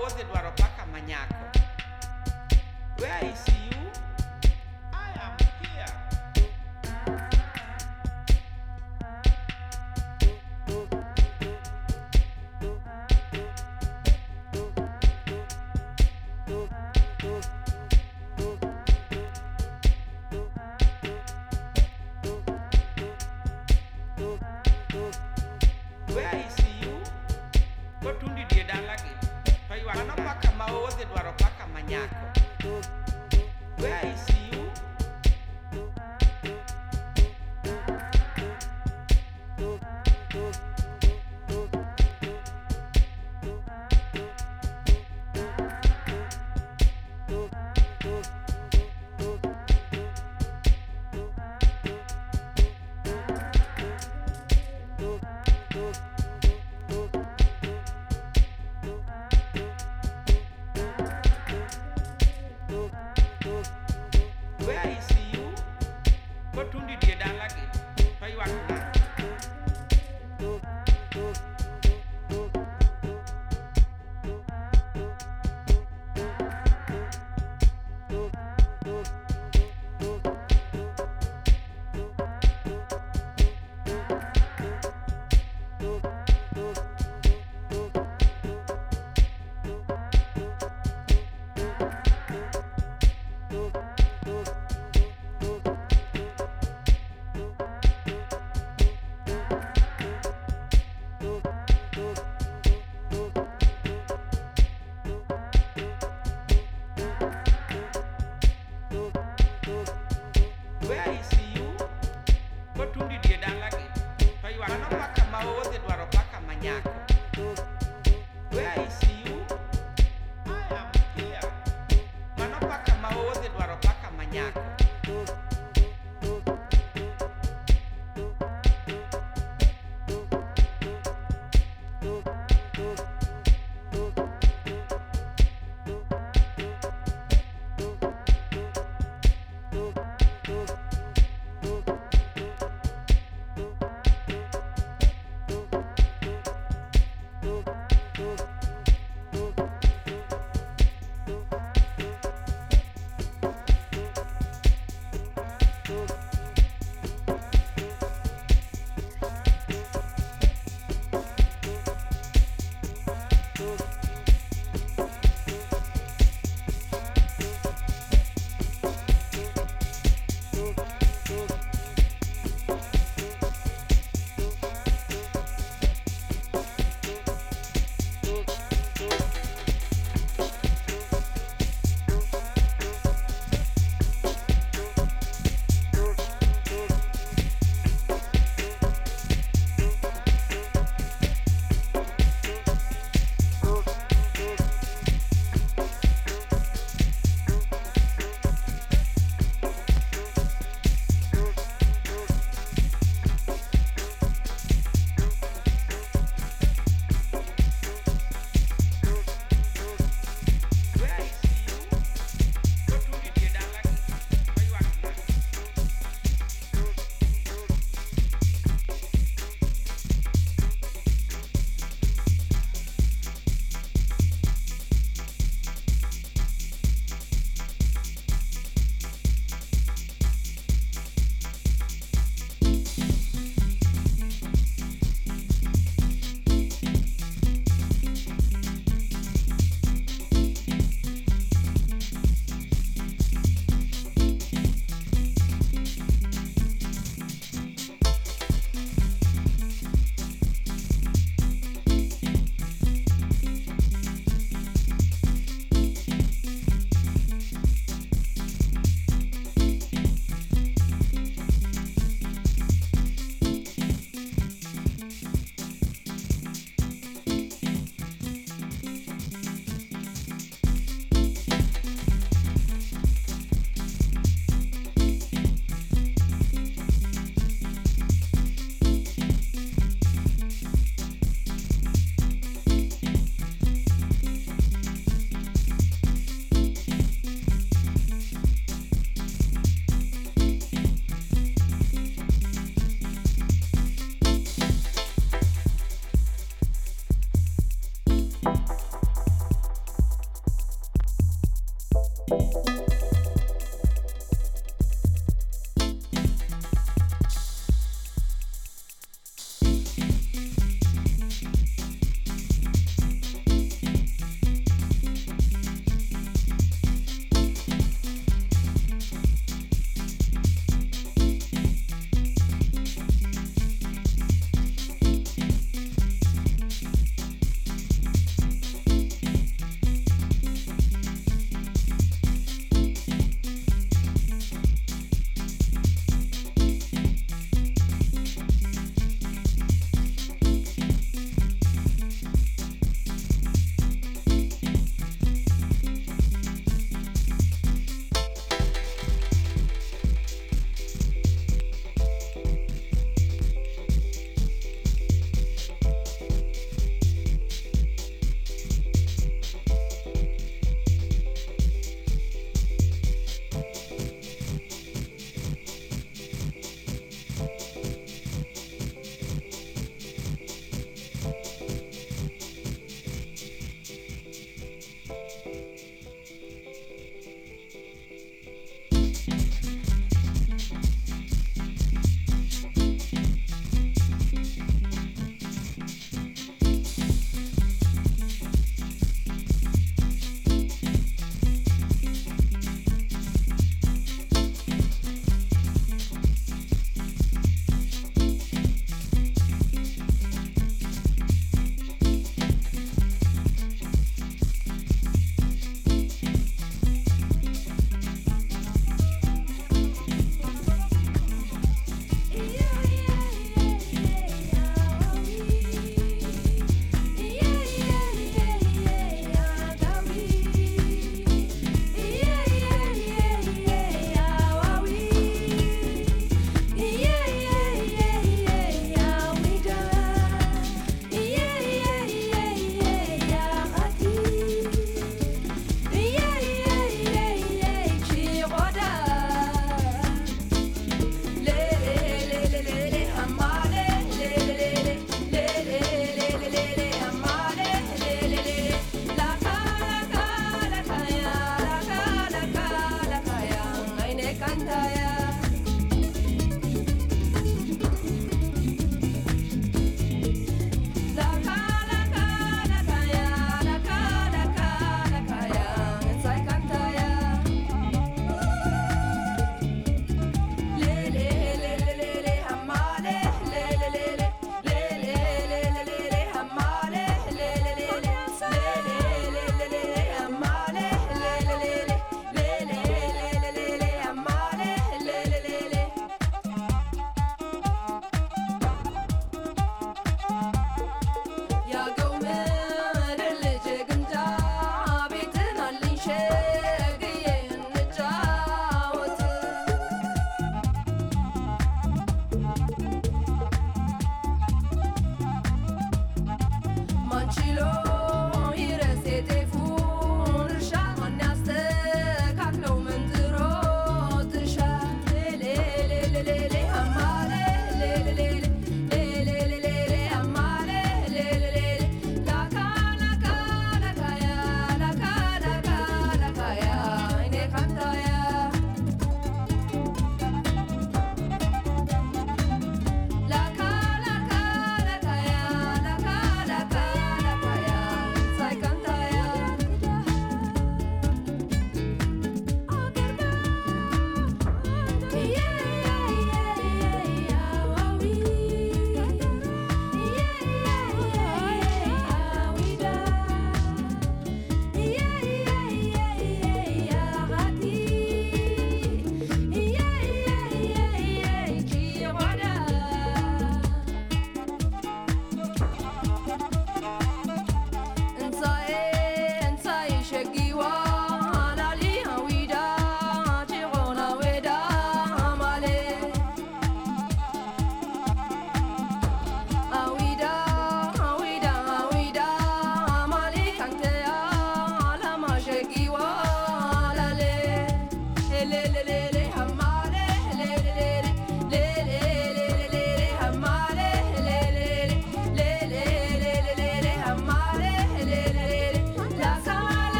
voz del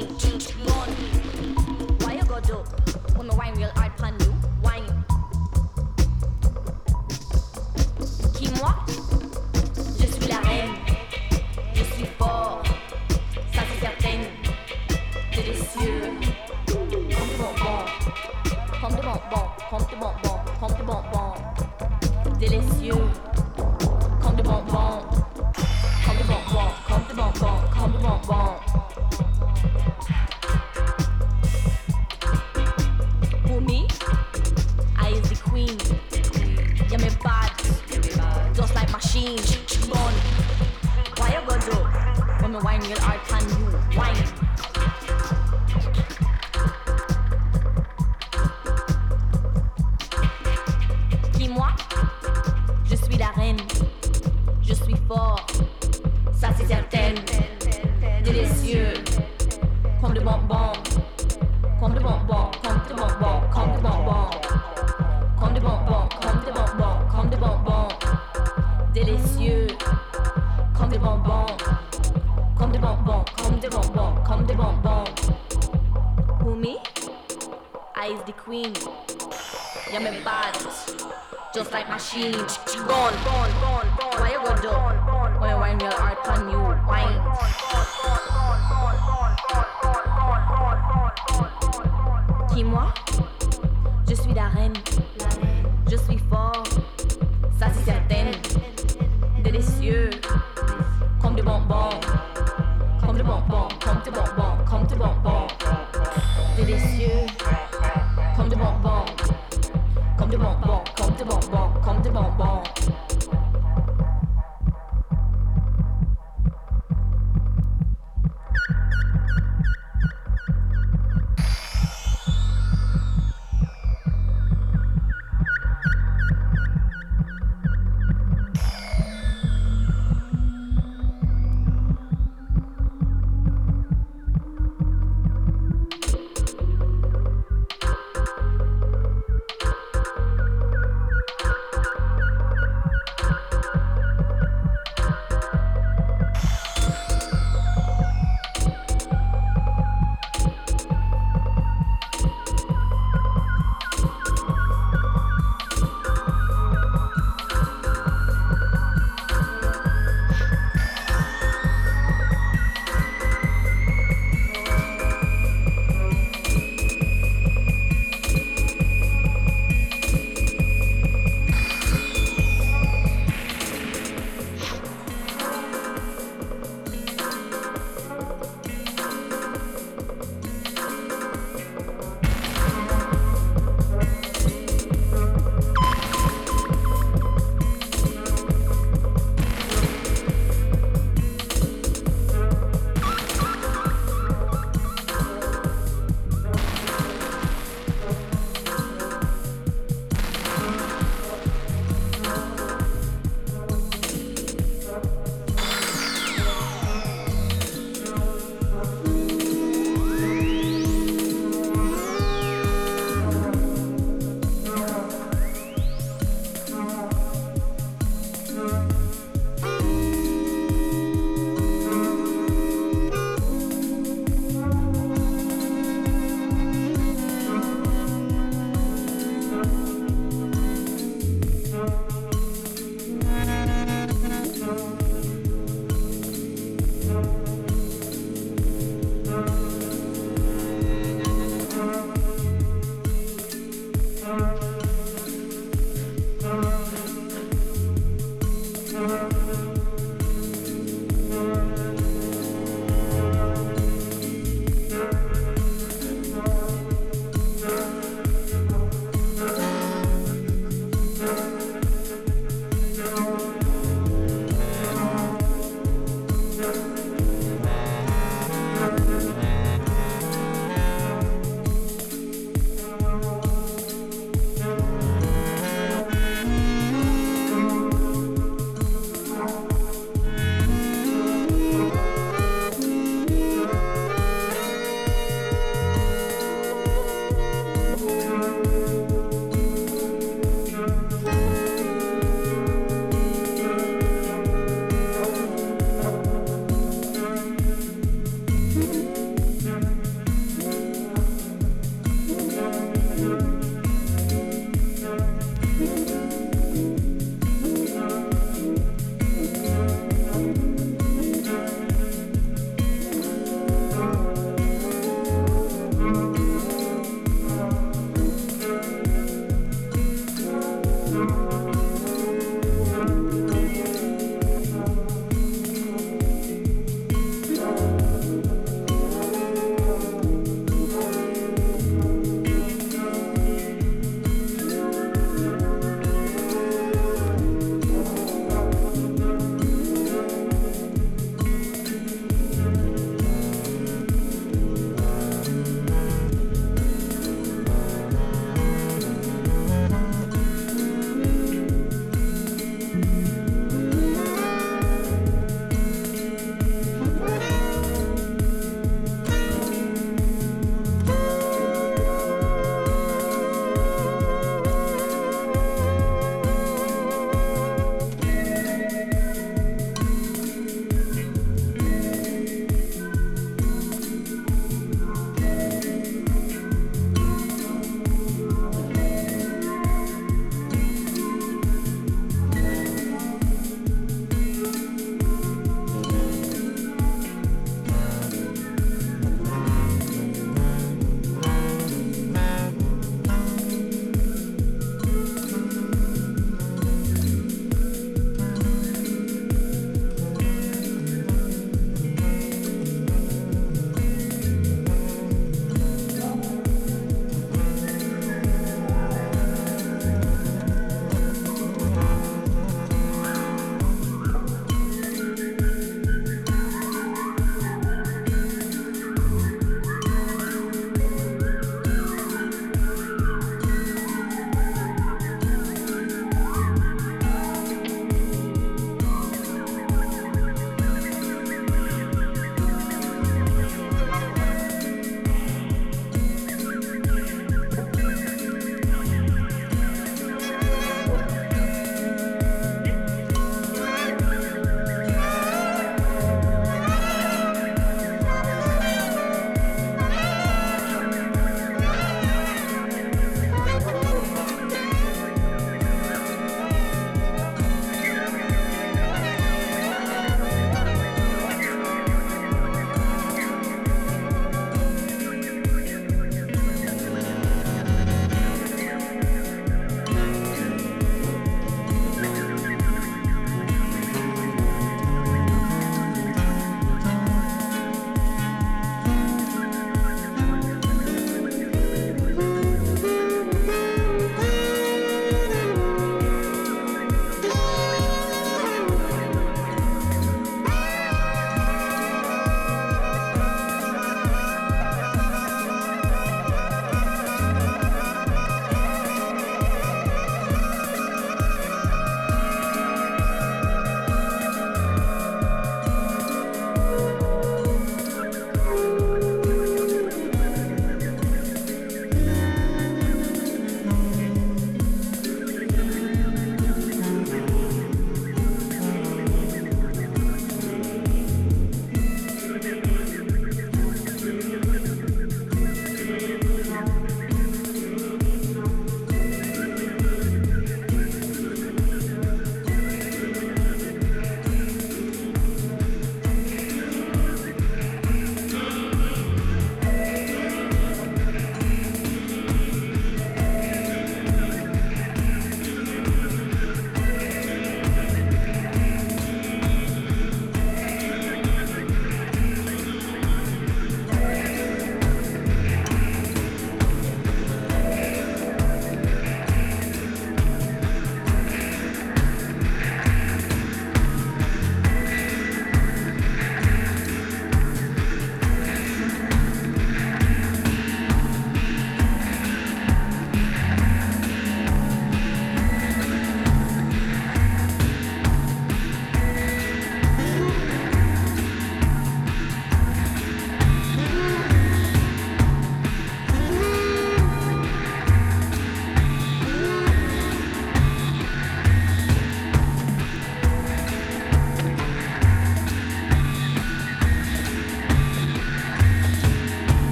machine. Gone. Why you go do? Just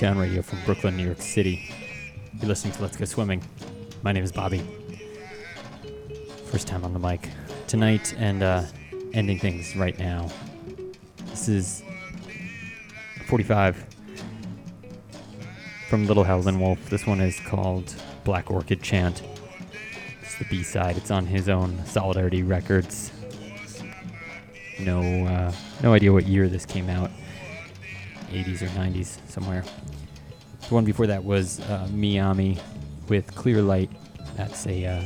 Newtown Radio from Brooklyn, New York City. You're listening to Let's Go Swimming. My name is Bobby. First time on the mic tonight and uh, ending things right now. This is 45 from Little Howlin' Wolf. This one is called Black Orchid Chant. It's the B side. It's on his own Solidarity Records. No, uh, no idea what year this came out. 80s or 90s somewhere. The one before that was uh, Mi Ami with Clear Light. That's a uh,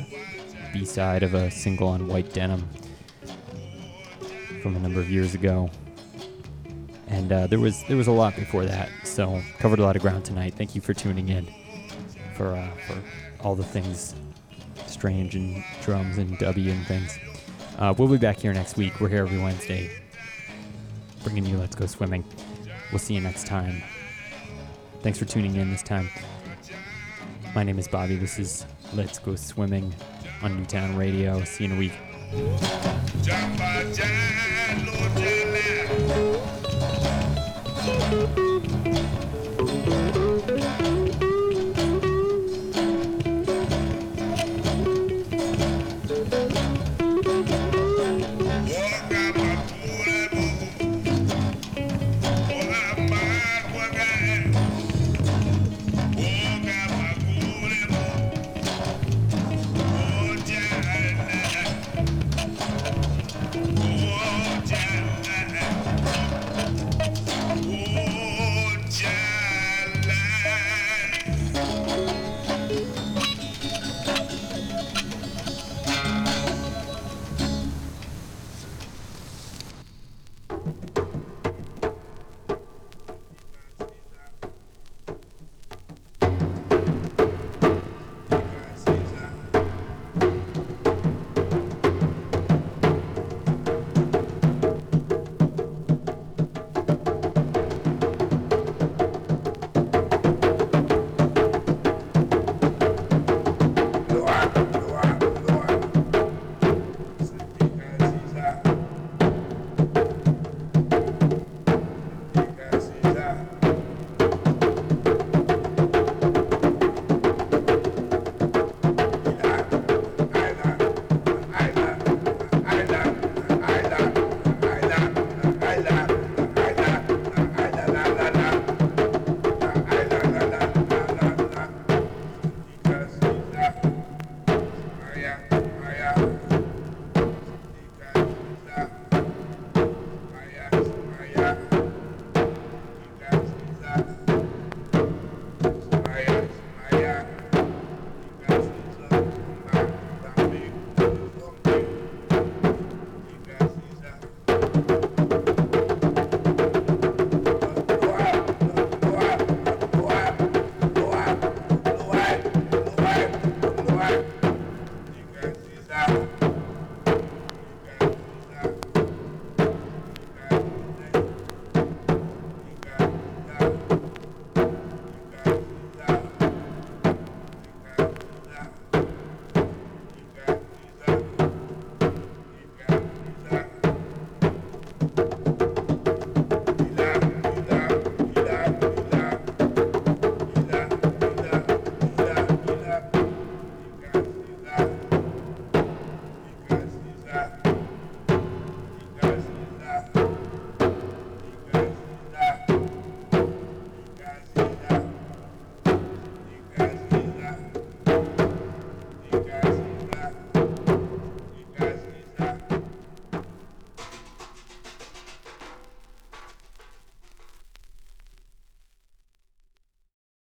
B-side of a single on White Denim from a number of years ago. And uh, there was there was a lot before that, so covered a lot of ground tonight. Thank you for tuning in for uh, for all the things strange and drums and W and things. Uh, we'll be back here next week. We're here every Wednesday, bringing you Let's Go Swimming. We'll see you next time. Thanks for tuning in this time. My name is Bobby. This is Let's Go Swimming on Newtown Radio. See you in a week.